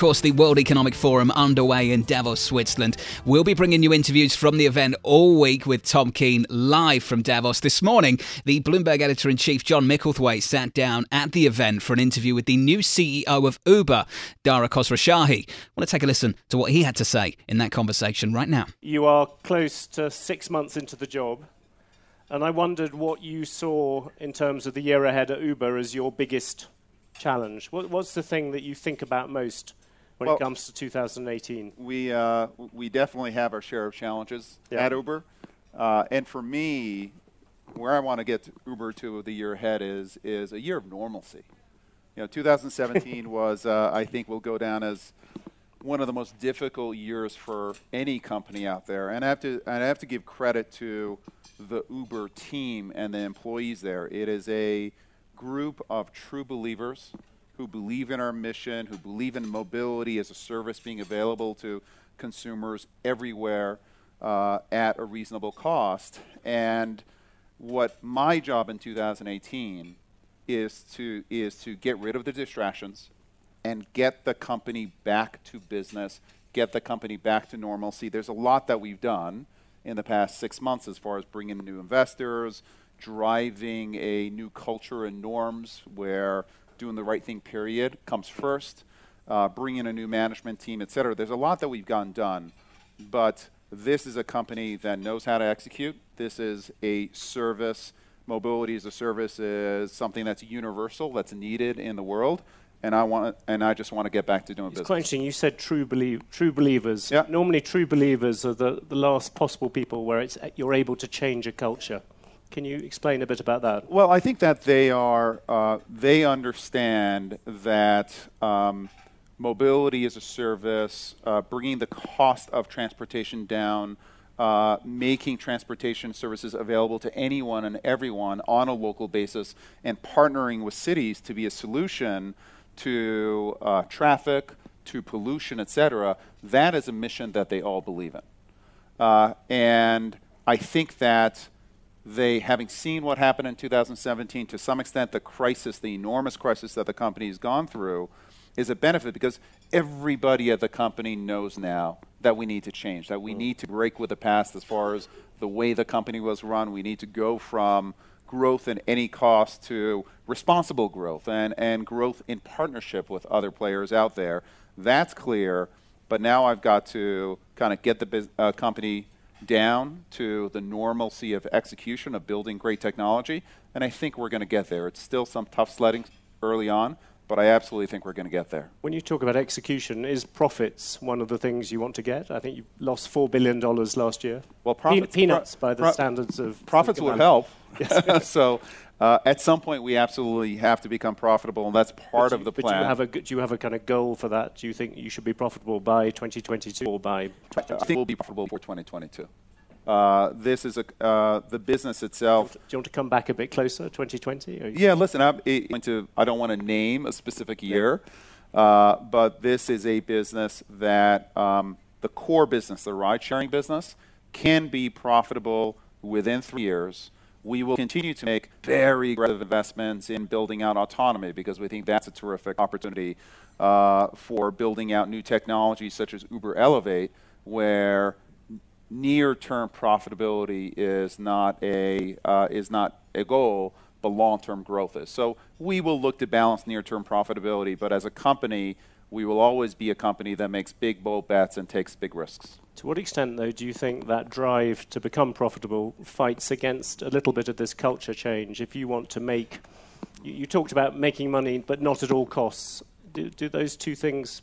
Course, the World Economic Forum underway in Davos, Switzerland. We'll be bringing you interviews from the event all week with Tom Keene live from Davos. This morning, the Bloomberg editor in chief, John Micklethwait, sat down at the event for an interview with the new CEO of Uber, Dara Khosrowshahi. I want to take a listen to what he had to say in that conversation right now. You are close to six months into the job. And I wondered what you saw in terms of the year ahead at Uber as your biggest challenge. What, what's the thing that you think about most when well, it comes to 2018? We uh, we definitely have our share of challenges yeah. at Uber, uh, and for me, where I want to get Uber to the year ahead is is a year of normalcy. You know, 2017 was uh, I think will go down as one of the most difficult years for any company out there, and I have to I have to give credit to the Uber team and the employees there. It is a group of true believers who believe in our mission, who believe in mobility as a service being available to consumers everywhere uh, at a reasonable cost. And what my job in 2018 is to is to get rid of the distractions and get the company back to business, get the company back to normalcy. There's a lot that we've done in the past six months as far as bringing new investors, driving a new culture and norms where doing the right thing, period, comes first. Uh, bring in a new management team, et cetera. There's a lot that we've gotten done, but this is a company that knows how to execute. This is a service. Mobility as a service is something that's universal, that's needed in the world and I want and I just want to get back to doing it's business. quite interesting. You said true believe, true believers. Yeah. Normally, true believers are the, the last possible people where it's you're able to change a culture. Can you explain a bit about that? Well, I think that they are uh, they understand that um, mobility as a service, uh, bringing the cost of transportation down, uh, making transportation services available to anyone and everyone on a local basis, and partnering with cities to be a solution to uh, traffic, to pollution, etc. That is a mission that they all believe in, uh, and I think that they, having seen what happened in 2017, to some extent, the crisis, the enormous crisis that the company has gone through, is a benefit because everybody at the company knows now that we need to change, that we mm. need to break with the past as far as the way the company was run. We need to go from growth at any cost to responsible growth and, and growth in partnership with other players out there. That's clear, but now I've got to kind of get the biz- uh, company down to the normalcy of execution of building great technology, and I think we're going to get there. It's still some tough sledding early on, but I absolutely think we're going to get there. When you talk about execution, is profits one of the things you want to get? I think you lost $4 billion last year. Well, profits, peanuts by the pro- standards of. Profits will help. so uh, at some point, we absolutely have to become profitable, and that's part you, of the but plan. Do you, have a, do you have a kind of goal for that? Do you think you should be profitable by 2022 or by? I think we'll be profitable for 2022. Uh, this is a, uh, the business itself. Do you, want to come back a bit closer, 2020? Yeah, listen, I'm going to, I don't want to name a specific year, uh, but this is a business that um, the core business, the ride sharing business, can be profitable within three years we will continue to make very aggressive investments in building out autonomy because we think that's a terrific opportunity uh, for building out new technologies such as Uber Elevate, where near-term profitability is not a uh, is not a goal, but long-term growth is. So we will look to balance near-term profitability, but as a company, we will always be a company that makes big, bold bets and takes big risks. To what extent, though, do you think that drive to become profitable fights against a little bit of this culture change? If you want to make, you, you talked about making money, but not at all costs. Do, do those two things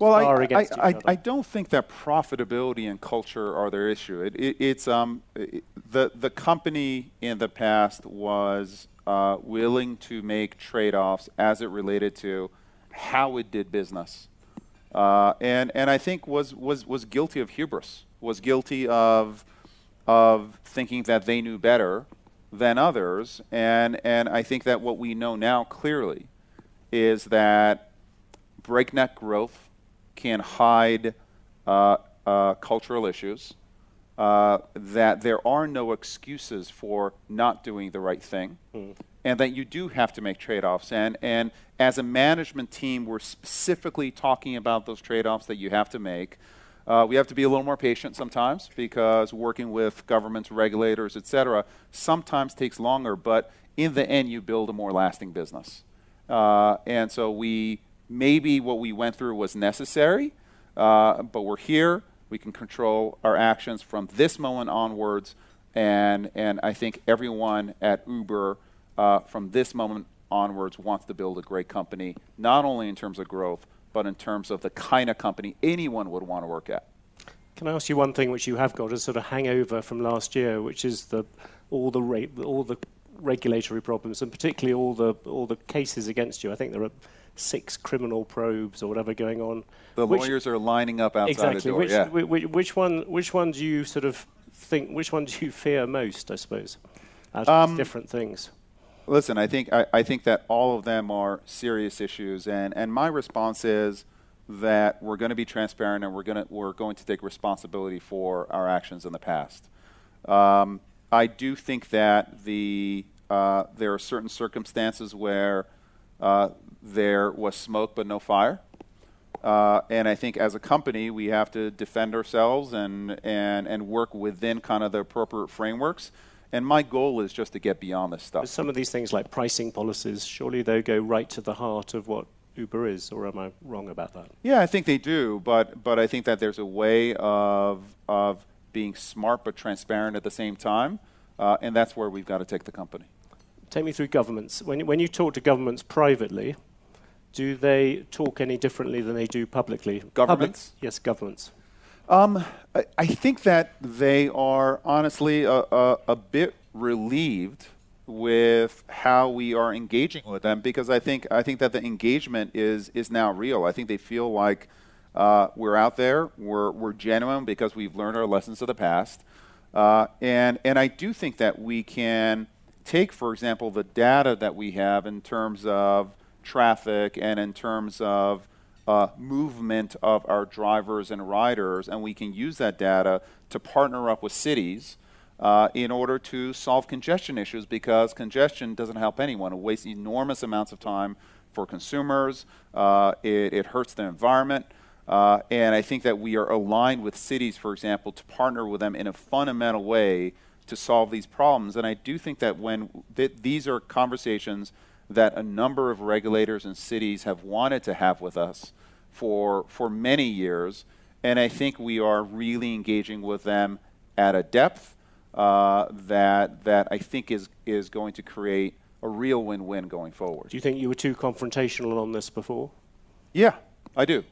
well, I, I, I, I, don't think that profitability and culture are their issue. It, it, it's um, it, the the company in the past was uh, willing to make trade-offs as it related to how it did business, uh, and and I think was was was guilty of hubris, was guilty of of thinking that they knew better than others. And, and I think that what we know now clearly is that breakneck growth can hide uh, uh, cultural issues, uh, that there are no excuses for not doing the right thing, mm. And that you do have to make trade offs. And, and as a management team, we're specifically talking about those trade offs that you have to make. Uh, we have to be a little more patient sometimes because working with governments, regulators, etc sometimes takes longer, but in the end, you build a more lasting business. Uh, and so we maybe what we went through was necessary, uh, but we're here. We can control our actions from this moment onwards, and and I think everyone at Uber uh, from this moment onwards wants to build a great company, not only in terms of growth, but in terms of the kind of company anyone would want to work at. Can I ask you one thing which you have got a sort of hangover from last year, which is the all the ra- all the regulatory problems, and particularly all the all the cases against you. I think there are six criminal probes or whatever going on. The which, lawyers are lining up outside exactly. the door. Which, yeah. which, which, one? Which one do you sort of think? Which one do you fear most? I suppose. Out of um, different things. Listen, I think I, I, think that all of them are serious issues, and, and my response is that we're going to be transparent and we're going to we're going to take responsibility for our actions in the past. Um, I do think that the uh, there are certain circumstances where uh, there was smoke but no fire. Uh, and I think as a company, we have to defend ourselves and, and, and work within kind of the appropriate frameworks. And my goal is just to get beyond this stuff. Some of these things, like pricing policies, surely they go right to the heart of what Uber is, or am I wrong about that? Yeah, I think they do, but but I think that there's a way of of being smart but transparent at the same time, uh, and that's where we've got to take the company. Take me through governments. When when you talk to governments privately, do they talk any differently than they do publicly? Governments? Public, yes, governments. Um, I, think that they are honestly a, a, a, bit relieved with how we are engaging with them because I think I think that the engagement is is now real. I think they feel like uh, we're out there, we're we're genuine because we've learned our lessons of the past, uh, and and I do think that we can take, for example, the data that we have in terms of traffic and in terms of uh, movement of our drivers and riders, and we can use that data to partner up with cities uh, in order to solve congestion issues because congestion doesn't help anyone. It wastes enormous amounts of time for consumers, uh, it, it, hurts the environment. Uh, and I think that we are aligned with cities, for example, to partner with them in a fundamental way to solve these problems. And I do think that when th- these are conversations that a number of regulators and cities have wanted to have with us for, for many years. And I think we are really engaging with them at a depth uh, that, that I think is, is going to create a real win win going forward. Do you think you were too confrontational on this before? Yeah, I do.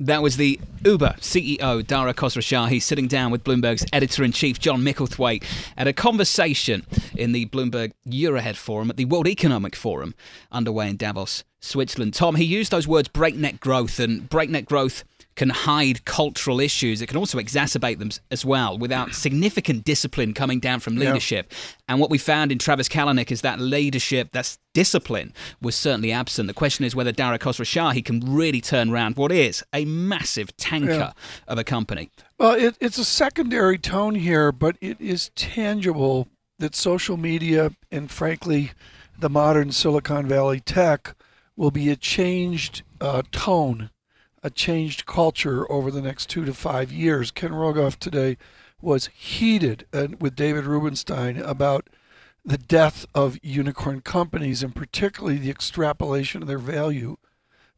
That was the Uber CEO, Dara Khosrowshahi, He's sitting down with Bloomberg's editor in chief, John Micklethwait, at a conversation in the Bloomberg Eurohead Forum at the World Economic Forum underway in Davos, Switzerland. Tom, he used those words breakneck growth, and breakneck growth can hide cultural issues. It can also exacerbate them as well without significant discipline coming down from leadership. Yeah. And what we found in Travis Kalanick is that leadership, that discipline, was certainly absent. The question is whether Dara Khosrowshahi can really turn around what is a massive tanker yeah. of a company. Well, it, it's a secondary tone here, but it is tangible that social media and, frankly, the modern Silicon Valley tech will be a changed uh, tone a changed culture over the next two to five years. Ken Rogoff today was heated uh, with David Rubenstein about the death of unicorn companies and particularly the extrapolation of their value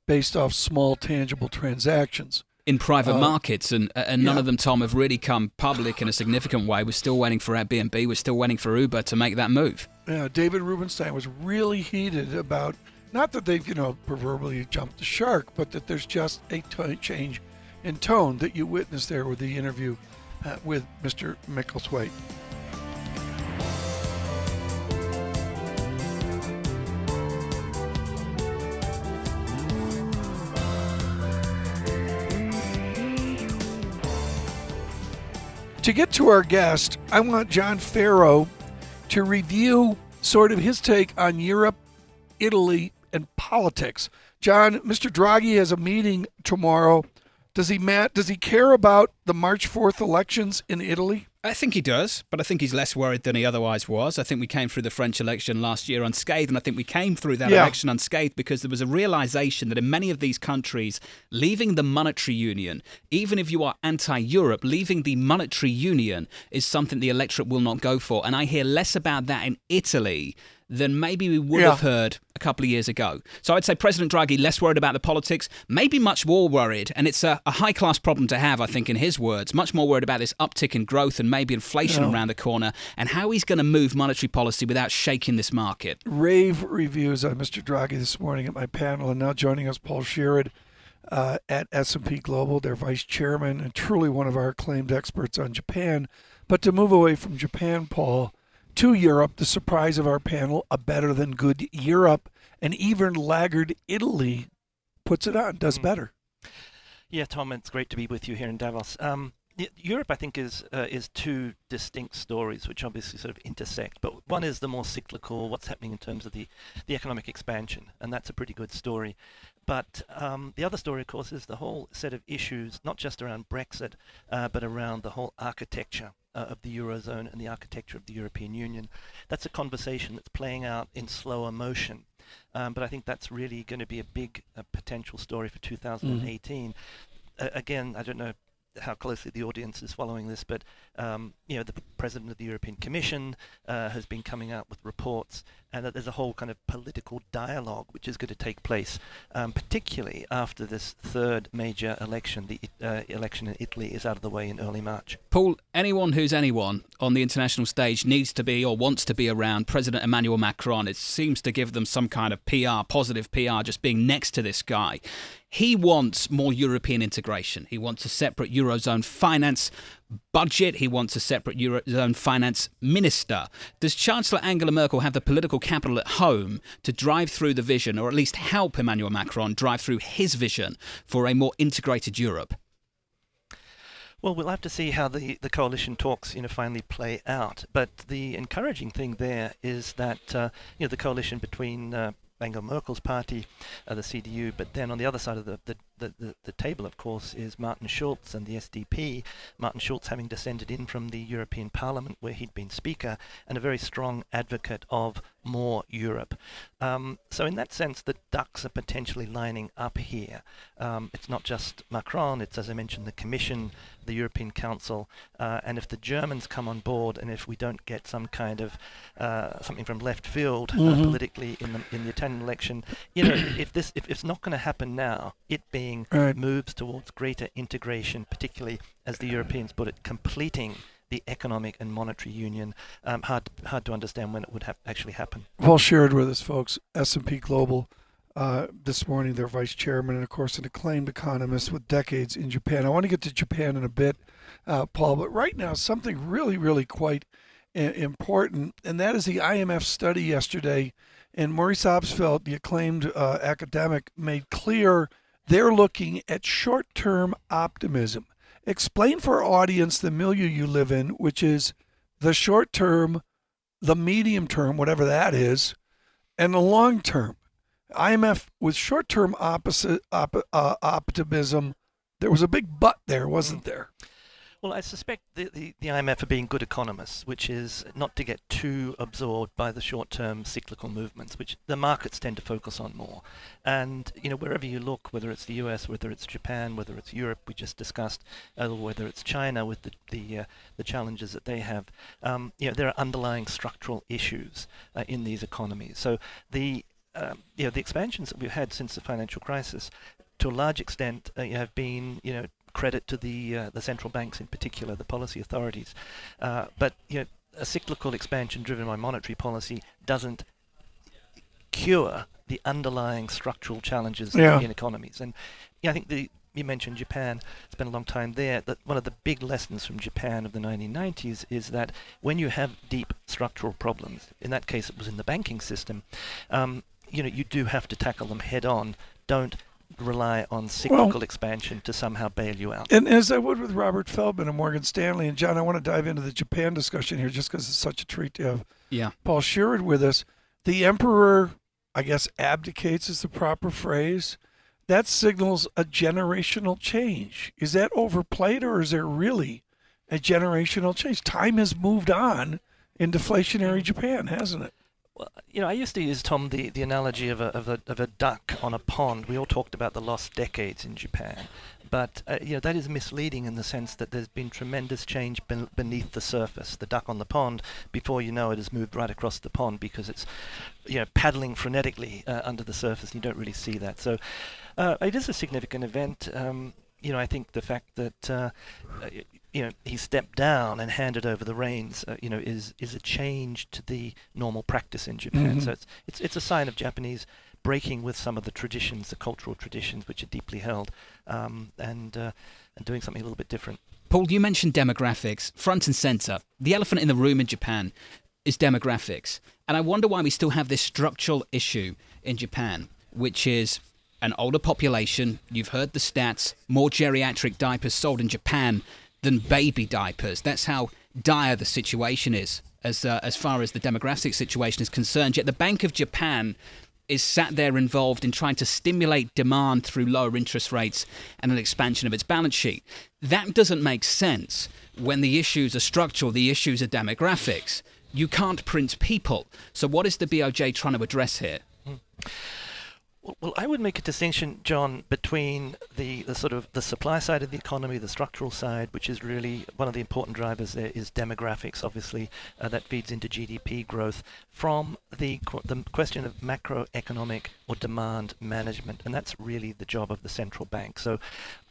based off small tangible transactions in private uh, markets, and and none yeah. of them, Tom, have really come public in a significant way. We're still waiting for Airbnb. We're still waiting for Uber to make that move. Yeah, David Rubenstein was really heated about not that they've, you know, proverbially jumped the shark, but that there's just a t- change in tone that you witnessed there with the interview uh, with Mr. Micklethwait. to get to our guest, I want John Ferro to review sort of his take on Europe, Italy, politics. John, Mr. Draghi has a meeting tomorrow. Does he Matt, does he care about the March 4th elections in Italy? I think he does, but I think he's less worried than he otherwise was. I think we came through the French election last year unscathed, and I think we came through that yeah. election unscathed because there was a realization that in many of these countries, leaving the monetary union, even if you are anti Europe, leaving the monetary union is something the electorate will not go for. And I hear less about that in Italy than maybe we would yeah. have heard a couple of years ago. So I'd say President Draghi less worried about the politics, maybe much more worried, and it's a, a high class problem to have, I think, in his words, much more worried about this uptick in growth and maybe inflation yeah. around the corner and how he's going to move monetary policy without shaking this market. Rave reviews on Mr. Draghi this morning at my panel, and now joining us, Paul Sheard. Uh, at S&P Global, their vice chairman, and truly one of our acclaimed experts on Japan. But to move away from Japan, Paul, to Europe, the surprise of our panel, a better than good Europe, and even laggard Italy puts it on, does mm. better. Yeah, Tom, it's great to be with you here in Davos. Um, Europe, I think, is uh, is two distinct stories which obviously sort of intersect. But one is the more cyclical, what's happening in terms of the, the economic expansion, and that's a pretty good story. But um, the other story, of course, is the whole set of issues, not just around Brexit, uh, but around the whole architecture uh, of the Eurozone and the architecture of the European Union. That's a conversation that's playing out in slower motion. Um, but I think that's really going to be a big uh, potential story for 2018. Mm-hmm. again, I don't know how closely the audience is following this, but um, you know, the president of the European Commission uh, has been coming out with reports, and that there's a whole kind of political dialogue which is going to take place, um, particularly after this third major election. The uh, election in Italy is out of the way in early March. Paul, anyone who's anyone on the international stage needs to be or wants to be around President Emmanuel Macron. It seems to give them some kind of PR, positive PR, just being next to this guy. He wants more European integration. He wants a separate Eurozone finance budget. He wants a separate Eurozone finance minister. Does Chancellor Angela Merkel have the political capital at home to drive through the vision, or at least help Emmanuel Macron drive through his vision for a more integrated Europe? Well, we'll have to see how the, the coalition talks, you know, finally play out. But the encouraging thing there is that, uh, you know, the coalition between uh, Angela Merkel's party, uh, the CDU, but then on the other side of the, the, the, the, table, of course, is Martin Schulz and the SDP. Martin Schulz having descended in from the European Parliament, where he'd been Speaker, and a very strong advocate of more Europe. Um, so, in that sense, the ducks are potentially lining up here. Um, it's not just Macron, it's, as I mentioned, the Commission, the European Council, uh, and if the Germans come on board, and if we don't get some kind of uh, something from left field uh, mm-hmm. uh, politically in the in the Italian election, you know, if this if it's not going to happen now, it being right. moves towards greater integration, particularly as the Europeans put it, completing the economic and monetary union. Um, hard, hard to understand when it would ha- actually happen. Paul Sheard with us, folks. S&P Global. Uh, this morning, their vice chairman, and of course, an acclaimed economist with decades in Japan. I want to get to Japan in a bit, uh, Paul, but right now, something really, really quite important, and that is the IMF study yesterday. And Maurice Obstfeld, the acclaimed uh, academic, made clear they're looking at short term optimism explain for our audience the milieu you live in, which is the short term, the medium term, whatever that is, and the long term. IMF with short term op, uh, optimism, there was a big but there, wasn't there? Well, I suspect the, the, the, IMF are being good economists, which is not to get too absorbed by the short-term cyclical movements, which the markets tend to focus on more. And you know, wherever you look, whether it's the U.S., whether it's Japan, whether it's Europe, we just discussed, uh, whether it's China with the the, uh, the challenges that they have, um, you know, there are underlying structural issues uh, in these economies. So the um, you know, the expansions that we've had since the financial crisis, to a large extent, uh, have been you know credit to the uh, the central banks in particular, the policy authorities. Uh, but you know, a cyclical expansion driven by monetary policy doesn't cure the underlying structural challenges yeah. in economies. And yeah, I think the you mentioned Japan. Spent a long time there. That one of the big lessons from Japan of the 1990s is that when you have deep structural problems, in that case it was in the banking system, um, you know you do have to tackle them head on. Don't rely on cyclical well, expansion to somehow bail you out. And as I would with Robert Feldman and Morgan Stanley and John, I want to dive into the Japan discussion here just because it's such a treat to have yeah. Paul Sheard with us. The emperor, I guess, abdicates is the proper phrase. That signals a generational change. Is that overplayed or is there really a generational change? Time has moved on in deflationary mm-hmm. Japan, hasn't it? You know, I used to use Tom the, the analogy of a, of a of a duck on a pond. We all talked about the lost decades in Japan, but uh, you know that is misleading in the sense that there's been tremendous change ben- beneath the surface. The duck on the pond, before you know it, has moved right across the pond because it's you know paddling frenetically uh, under the surface. And you don't really see that. So uh, it is a significant event. Um, you know, I think the fact that uh, you know he stepped down and handed over the reins, uh, you know, is is a change to the normal practice in Japan. Mm-hmm. So it's it's it's a sign of Japanese breaking with some of the traditions, the cultural traditions which are deeply held, um, and uh, and doing something a little bit different. Paul, you mentioned demographics front and center. The elephant in the room in Japan is demographics, and I wonder why we still have this structural issue in Japan, which is an older population. You've heard the stats: more geriatric diapers sold in Japan than baby diapers. That's how dire the situation is as uh, as far as the demographic situation is concerned. Yet the Bank of Japan is sat there involved in trying to stimulate demand through lower interest rates and an expansion of its balance sheet. That doesn't make sense when the issues are structural, the issues are demographics. You can't print people. So what is the BOJ trying to address here? Hmm. Well, I would make a distinction, John, between the, the sort of the supply side of the economy, the structural side, which is really one of the important drivers there is demographics, obviously, uh, that feeds into GDP growth, from the, the question of macroeconomic or demand management. And that's really the job of the central bank. So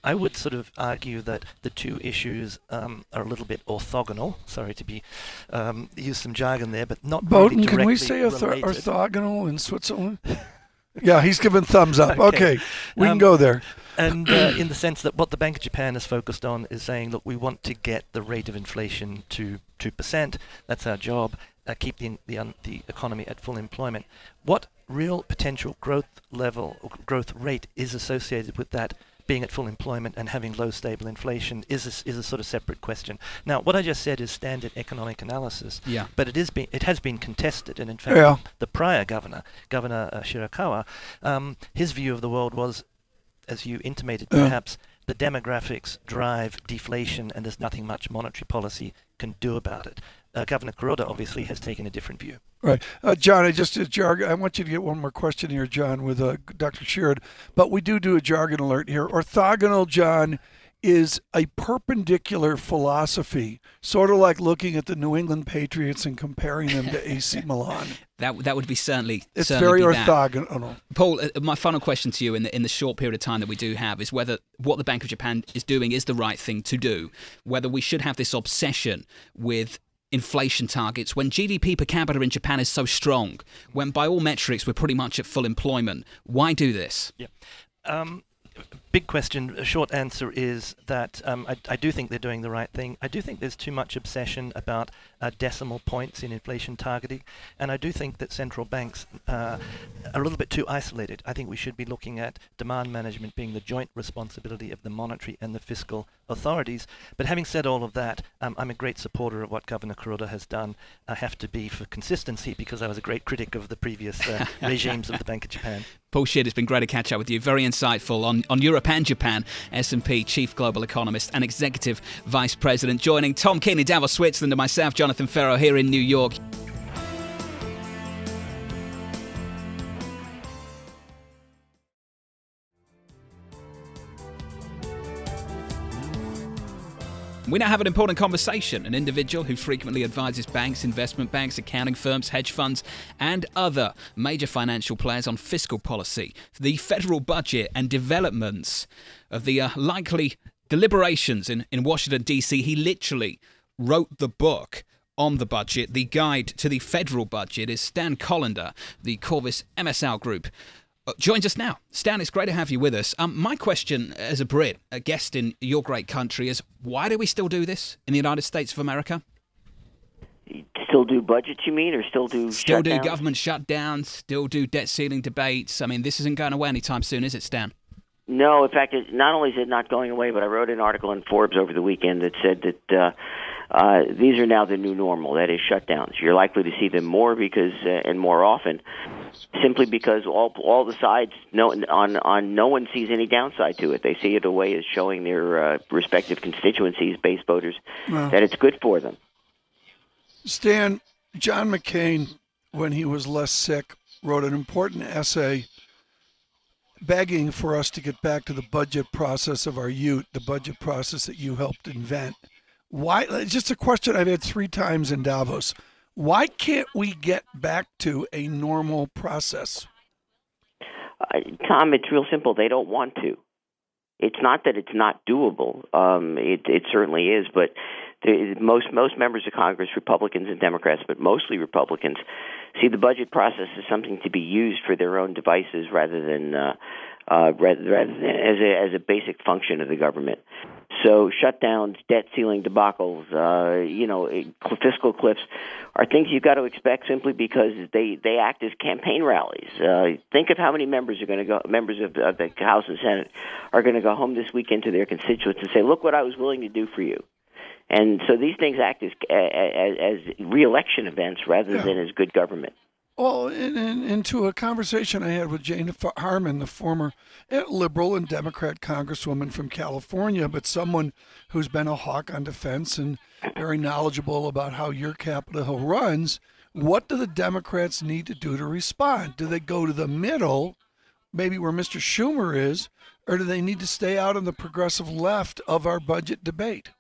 I would sort of argue that the two issues um, are a little bit orthogonal. Sorry to be um, use some jargon there, but not Bowden, really can we say orthogonal in Switzerland? Yeah, he's giving thumbs up. okay, okay. we um, can go there. And uh, in the sense that what the Bank of Japan is focused on is saying, look, we want to get the rate of inflation to 2%. That's our job. Uh, keep the, the, um, the economy at full employment. What real potential growth level or growth rate is associated with that being at full employment and having low stable inflation is a, is a sort of separate question. Now, what I just said is standard economic analysis, yeah. but it is it has been contested, and in fact, yeah. the prior governor, Governor uh, Shirakawa, um, his view of the world was, as you intimated, perhaps the demographics drive deflation, and there's nothing much monetary policy can do about it. Uh, Governor Kuroda obviously has taken a different view. Right, uh, John. I just did jargon. I want you to get one more question here, John, with uh, Dr. Sheard. But we do do a jargon alert here. Orthogonal, John, is a perpendicular philosophy, sort of like looking at the New England Patriots and comparing them to AC Milan. That that would be certainly. It's certainly very orthogonal. Paul, uh, my final question to you in the in the short period of time that we do have is whether what the Bank of Japan is doing is the right thing to do. Whether we should have this obsession with inflation targets when GDP per capita in Japan is so strong, when by all metrics we're pretty much at full employment? Why do this? Yeah. Um, big question. A short answer is that um, I, I, do think they're doing the right thing. I do think there's too much obsession about uh, decimal points in inflation targeting, and I do think that central banks uh, are a little bit too isolated. I think we should be looking at demand management being the joint responsibility of the monetary and the fiscal authorities. But having said all of that, um, I'm a great supporter of what Governor Kuroda has done. I have to be for consistency because I was a great critic of the previous uh, regimes of the Bank of Japan. Paul Sheard, it's been great to catch up with you. Very insightful on, on Europe and Japan. S&P Chief Global Economist and Executive Vice President, joining Tom Keene in Davos, Switzerland, and myself, Jonathan Ferro, here in New York. We now have an important conversation. An individual who frequently advises banks, investment banks, accounting firms, hedge funds, and other major financial players on fiscal policy, the federal budget, and developments of the uh, likely deliberations in, in Washington, D.C. He literally wrote the book on the budget. The guide to the federal budget is Stan Collender, the Qorvis MSL Group joins us now. Stan, it's great to have you with us. Um, my question as a Brit, a guest in your great country, is why do we still do this in the United States of America? Still do budgets, you mean, or still do still shutdowns? do government shutdowns, still do debt ceiling debates. I mean, this isn't going away anytime soon, is it, Stan? No, in fact, it, not only is it not going away, but I wrote an article in Forbes over the weekend that said that uh, uh, these are now the new normal. That is shutdowns. You're likely to see them more because uh, and more often, simply because all all the sides no on on no one sees any downside to it. They see it a way as showing their uh, respective constituencies, base voters, well, that it's good for them. Stan, John McCain, when he was less sick, wrote an important essay begging for us to get back to the budget process of our youth, the budget process that you helped invent. Why? Just a question I've had three times in Davos. Why can't we get back to a normal process? Uh, Tom, it's real simple. They don't want to. It's not that it's not doable. Um, it, it certainly is, but the, most most members of Congress, Republicans and Democrats, but mostly Republicans, see the budget process as something to be used for their own devices rather than uh, uh, rather, rather than as a as a basic function of the government. So shutdowns, debt ceiling debacles, uh, you know, fiscal cliffs are things you've got to expect simply because they they act as campaign rallies. Uh, think of how many members are going to go members of the, of the House and Senate are going to go home this weekend to their constituents and say, "Look what I was willing to do for you." And so these things act as as, as re-election events rather yeah. than as good government. Well, in, in, into a conversation I had with Jane Harman, the former eh, liberal and Democrat congresswoman from California, but someone who's been a hawk on defense and very knowledgeable about how your Capitol Hill runs. What do the Democrats need to do to respond? Do they go to the middle, maybe where Mr. Schumer is, or do they need to stay out on the progressive left of our budget debate?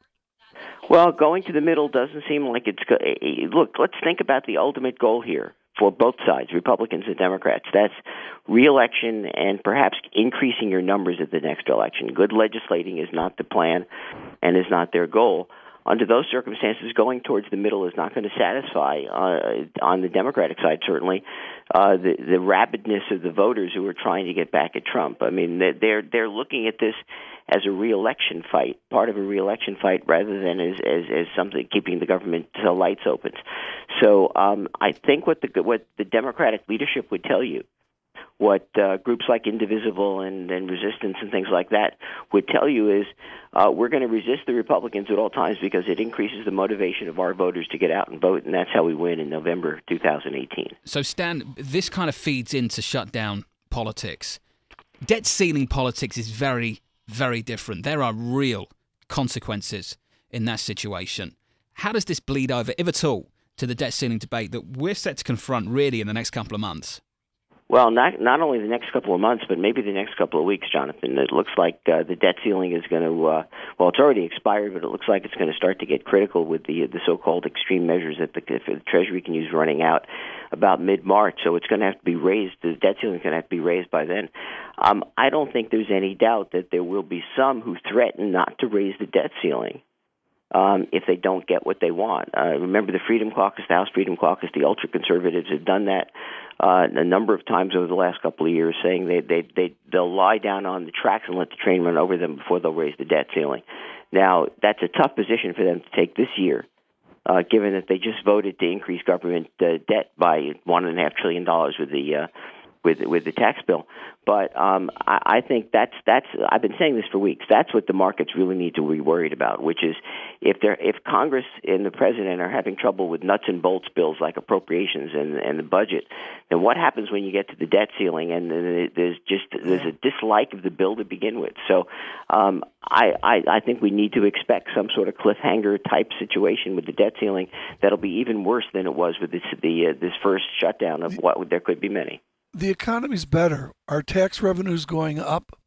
Well, going to the middle doesn't seem like it's good. Eh, eh, look, let's think about the ultimate goal here for both sides, Republicans and Democrats. That's reelection and perhaps increasing your numbers at the next election. Good legislating is not the plan and is not their goal under those circumstances, going towards the middle is not going to satisfy uh, on the Democratic side. Certainly, uh, the the rabidness of the voters who are trying to get back at Trump. I mean, they're they're looking at this as a reelection fight, part of a reelection fight, rather than as as, as something keeping the government lights open. So um, I think what the what the Democratic leadership would tell you what uh, groups like Indivisible and, and Resistance and things like that would tell you is uh, we're going to resist the Republicans at all times because it increases the motivation of our voters to get out and vote, and that's how we win in November 2018. So, Stan, this kind of feeds into shutdown politics. Debt ceiling politics is very, very different. There are real consequences in that situation. How does this bleed over, if at all, to the debt ceiling debate that we're set to confront really in the next couple of months? Well, not not only the next couple of months, but maybe the next couple of weeks, Jonathan. It looks like uh, the debt ceiling is going to uh, well, it's already expired, but it looks like it's going to start to get critical with the the so-called extreme measures that the, the Treasury can use running out about mid-March. So it's going to have to be raised. The debt ceiling is going to have to be raised by then. Um, I don't think there's any doubt that there will be some who threaten not to raise the debt ceiling um, if they don't get what they want. Uh, remember the Freedom Caucus, the House Freedom Caucus, the ultra conservatives have done that uh, a number of times over the last couple of years, saying they they they they'll lie down on the tracks and let the train run over them before they'll raise the debt ceiling. Now that's a tough position for them to take this year. Uh, given that they just voted to increase government uh, debt by one and a half trillion dollars with the uh, with with the tax bill. But um, I, I think that's that's I've been saying this for weeks. That's what the markets really need to be worried about, which is if they if Congress and the president are having trouble with nuts and bolts bills like appropriations and and the budget, then what happens when you get to the debt ceiling and there's just there's a dislike of the bill to begin with. So um, I, I I think we need to expect some sort of cliffhanger type situation with the debt ceiling that'll be even worse than it was with this the uh, this first shutdown of what there could be many the economy's better. Are tax revenues going up?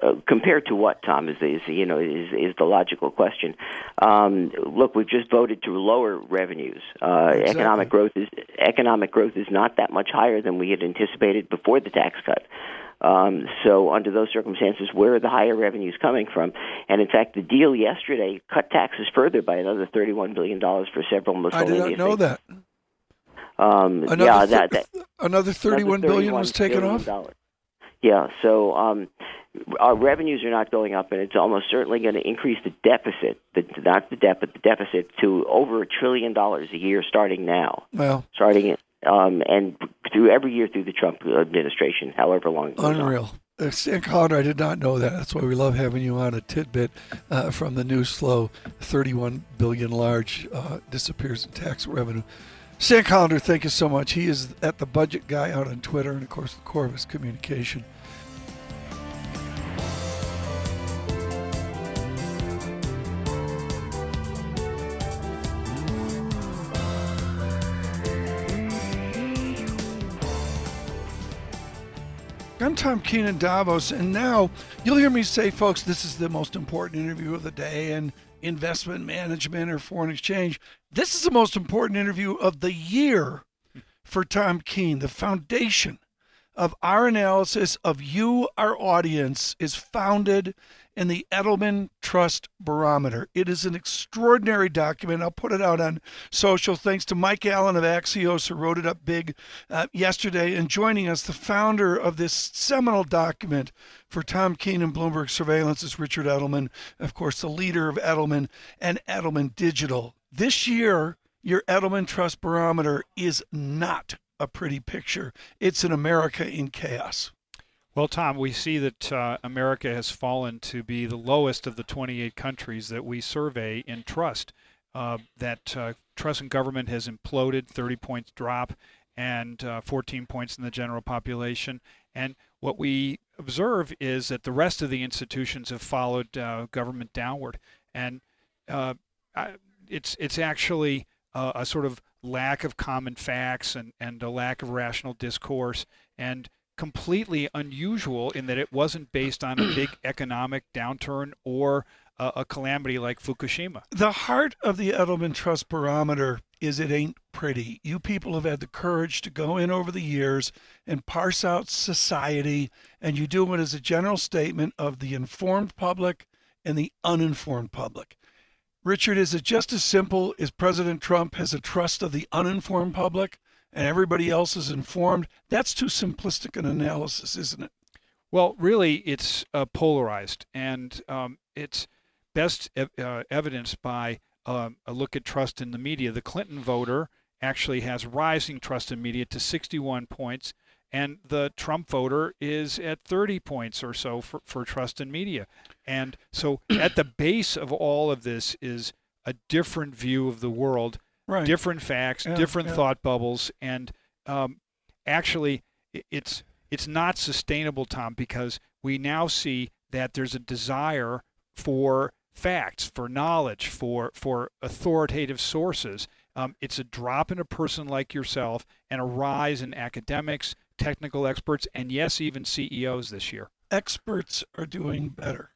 Uh, compared to what, Tom? Is, is you know is is the logical question? Um, look, we've just voted to lower revenues. Uh, exactly. Economic growth is economic growth is not that much higher than we had anticipated before the tax cut. Um, so, under those circumstances, where are the higher revenues coming from? And in fact, the deal yesterday cut taxes further by another $31 billion for several miscellaneous I did not know things. that. Um, another yeah, that, that another thirty-one billion was taken off. Dollars. Yeah, so um, our revenues are not going up, and it's almost certainly going to increase the deficit, the, not the debt, but the deficit to over a trillion dollars a year starting now. Well, starting it, um, and through every year through the Trump administration, however long. Unreal. Stan Collender, I did not know that. That's why we love having you on. A tidbit uh, from the news flow: 31 billion large uh, disappears in tax revenue. Stan Collender, thank you so much. He is at the budget guy out on Twitter, and of course, the his communication. I'm Tom Keene Davos, and now you'll hear me say, folks, this is the most important interview of the day in investment management or foreign exchange. This is the most important interview of the year for Tom Keene. The foundation of our analysis of you, our audience, is founded in the Edelman Trust Barometer. It is an extraordinary document. I'll put it out on social. Thanks to Mike Allen of Axios, who wrote it up big uh, yesterday, and joining us, the founder of this seminal document for Tom Keene and Bloomberg Surveillance is Richard Edelman, of course, the leader of Edelman and Edelman Digital. This year, your Edelman Trust Barometer is not a pretty picture. It's an America in chaos. Well, Tom, we see that uh, America has fallen to be the lowest of the 28 countries that we survey in trust. Uh, that uh, trust in government has imploded, 30 points drop, and uh, 14 points in the general population. And what we observe is that the rest of the institutions have followed uh, government downward, and uh, it's it's actually a sort of lack of common facts and, and a lack of rational discourse and completely unusual in that it wasn't based on a big economic downturn or a, a, calamity like Fukushima. The heart of the Edelman Trust Barometer is it ain't pretty. You people have had the courage to go in over the years and parse out society, and you do it as a general statement of the informed public and the uninformed public. Richard, is it just as simple as President Trump has a trust of the uninformed public? and everybody else is informed. That's too simplistic an analysis, isn't it? Well, really, it's uh, polarized, and um, it's best ev- uh, evidenced by uh, a look at trust in the media. The Clinton voter actually has rising trust in media to 61 points, and the Trump voter is at 30 points or so for, for trust in media. And so, at the base of all of this is a different view of the world right. different facts, yeah, different yeah. thought bubbles, and um, actually, it's it's not sustainable, Tom, because we now see that there's a desire for facts, for knowledge, for for authoritative sources. Um, it's a drop in a person like yourself and a rise in academics, technical experts, and yes, even CEOs this year. Experts are doing better.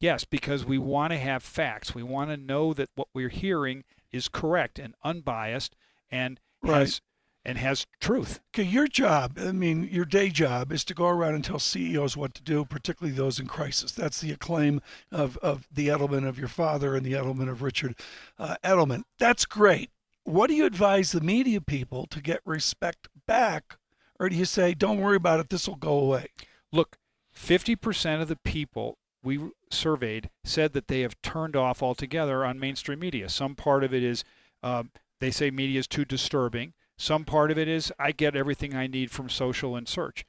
Yes, because we want to have facts. We want to know that what we're hearing is correct and unbiased and right. has and has truth. Okay, your job, I mean, your day job is to go around and tell CEOs what to do, particularly those in crisis. That's the acclaim of, of the Edelman of your father and the Edelman of Richard uh, Edelman. That's great. What do you advise the media people to get respect back? Or do you say, don't worry about it, this will go away? Look, 50% of the people we surveyed said that they have turned off altogether on mainstream media. Some part of it is uh, they say media is too disturbing. Some part of it is I get everything I need from social and search.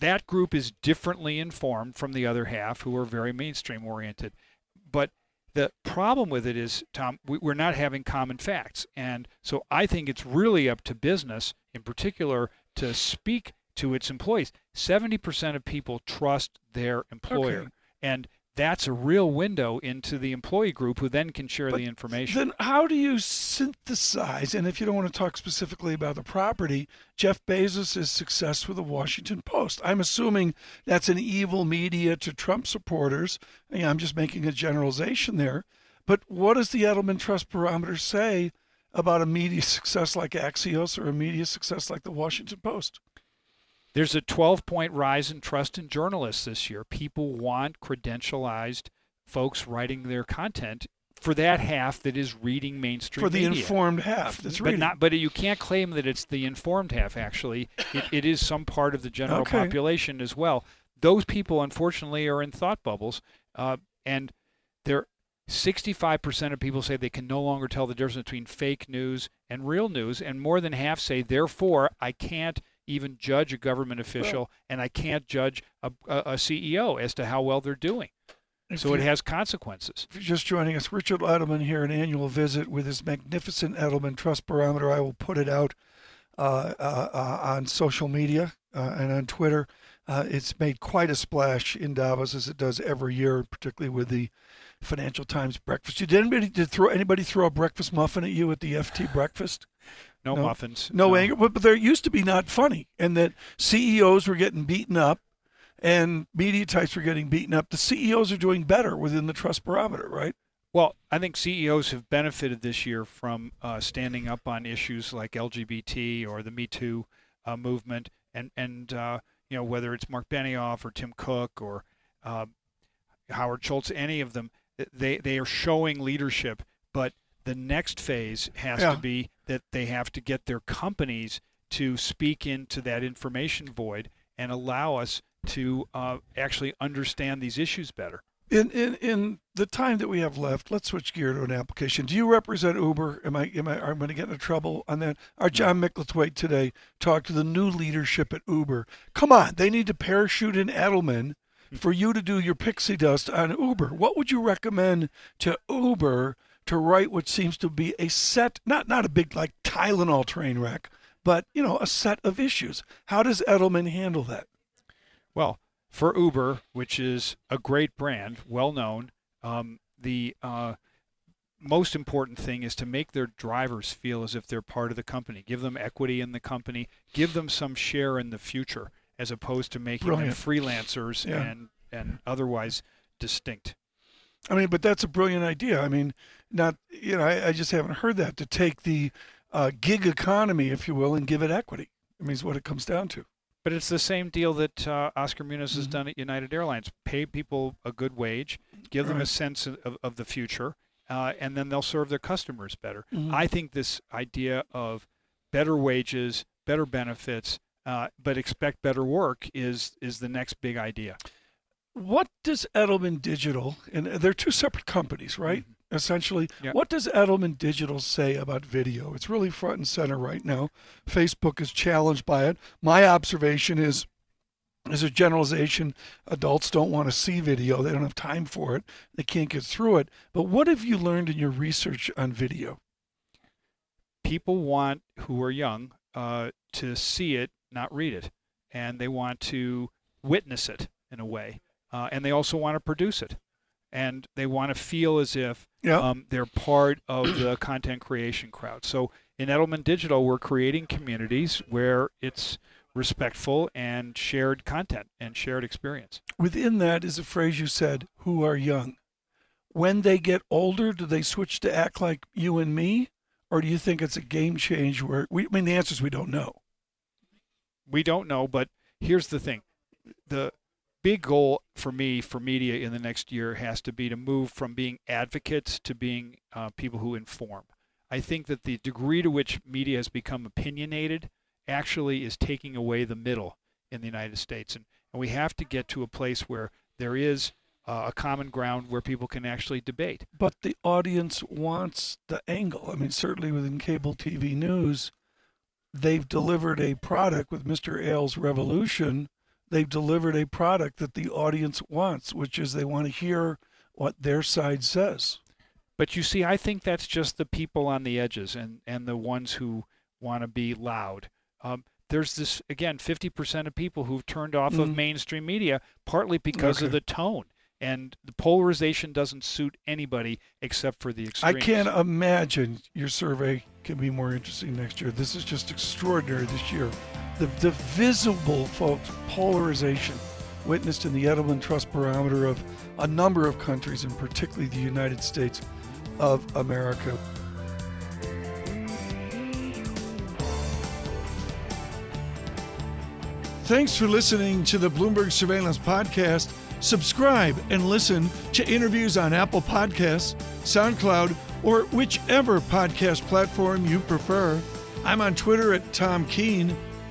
That group is differently informed from the other half who are very mainstream oriented. But the problem with it is, Tom, we're not having common facts. And so I think it's really up to business in particular to speak to its employees. 70% of people trust their employer. Okay. And that's a real window into the employee group who then can share but the information. Then how do you synthesize? And if you don't want to talk specifically about the property, Jeff Bezos' success with the Washington Post. I'm assuming that's an evil media to Trump supporters. I'm just making a generalization there. But what does the Edelman Trust Barometer say about a media success like Axios or a media success like the Washington Post? There's a 12 point rise in trust in journalists this year. People want credentialized folks writing their content for that half that is reading mainstream for the media. informed half that's but reading. not but you can't claim that it's the informed half actually it, it is some part of the general okay. population as well those people unfortunately are in thought bubbles uh, and they're 65% of people say they can no longer tell the difference between fake news and real news and more than half say therefore i can't even judge a government official, well, and I can't judge a, a, a, CEO as to how well they're doing. So it has consequences. If you're just joining us, Richard Edelman here, an annual visit with his magnificent Edelman Trust Barometer. I will put it out uh, uh, uh, on social media uh, and on Twitter. Uh, it's made quite a splash in Davos as it does every year, particularly with the Financial Times breakfast. Did anybody did throw anybody throw a breakfast muffin at you at the FT breakfast? No, no muffins. No, no, anger, but, but there used to be not funny, and that CEOs were getting beaten up, and media types were getting beaten up. The CEOs are doing better within the trust barometer, right? Well, I think CEOs have benefited this year from uh, standing up on issues like LGBT or the Me Too uh, movement, and and uh, you know whether it's Marc Benioff or Tim Cook or uh, Howard Schultz, any of them, they they are showing leadership. But the next phase has yeah. to be that they have to get their companies to speak into that information void and allow us to uh, actually understand these issues better. In, in in the time that we have left, let's switch gear to an application. Do you represent Uber? Am I am I am going to get into trouble on that? Our John Micklethwait today talked to the new leadership at Uber. Come on, they need to parachute in Edelman for you to do your pixie dust on Uber. What would you recommend to Uber to write what seems to be a set, not not a big like Tylenol train wreck, but you know a set of issues? How does Edelman handle that? Well, for Uber, which is a great brand, well known, um, the uh, most important thing is to make their drivers feel as if they're part of the company. Give them equity in the company. Give them some share in the future, as opposed to making Brilliant. them freelancers yeah. and and otherwise distinct. I mean, but that's a brilliant idea. I mean, not you know, I, I just haven't heard that to take the uh, gig economy, if you will, and give it equity. I mean, is what it comes down to. But it's the same deal that uh, Oscar Munoz mm-hmm. has done at United Airlines. Pay people a good wage, give them a sense of, of the future, uh, and then they'll serve their customers better. Mm-hmm. I think this idea of better wages, better benefits, uh, but expect better work is is the next big idea. What does Edelman Digital, and they're two separate companies, right? Mm-hmm essentially. What does Edelman Digital say about video? It's really front and center right now. Facebook is challenged by it. My observation is as a generalization, adults don't want to see video. They don't have time for it. They can't get through it. But what have you learned in your research on video? People want, who are young, uh, to see it, not read it. And they want to witness it in a way. Uh, and they also want to produce it and they want to feel as if yep. um, they're part of the content creation crowd. So in Edelman Digital, we're creating communities where it's respectful and shared content and shared experience. Within that is a phrase you said, who are young. When they get older, do they switch to act like you and me? Or do you think it's a game change where we I mean the answer is we don't know. We don't know, but here's the thing. The big goal for me for media in the next year has to be to move from being advocates to being uh, people who inform. I think that the degree to which media has become opinionated actually is taking away the middle in the United States. And, and we have to get to a place where there is uh, a common ground where people can actually debate. But the audience wants the angle. I mean, certainly within cable TV news, they've delivered a product with Mr. Ailes' Revolution they've delivered a product that the audience wants, which is they want to hear what their side says. But you see, I think that's just the people on the edges and, and the ones who want to be loud. Um, there's this, again, 50% of people who've turned off mm. of mainstream media, partly because okay. of the tone. And the polarization doesn't suit anybody except for the extremes. I can't imagine your survey can be more interesting next year. This is just extraordinary this year the, the visible, folks, polarization witnessed in the Edelman Trust Barometer of a number of countries, and particularly the United States of America. Thanks for listening to the Bloomberg Surveillance Podcast. Subscribe and listen to interviews on Apple Podcasts, SoundCloud, or whichever podcast platform you prefer. I'm on Twitter at Tom Keene.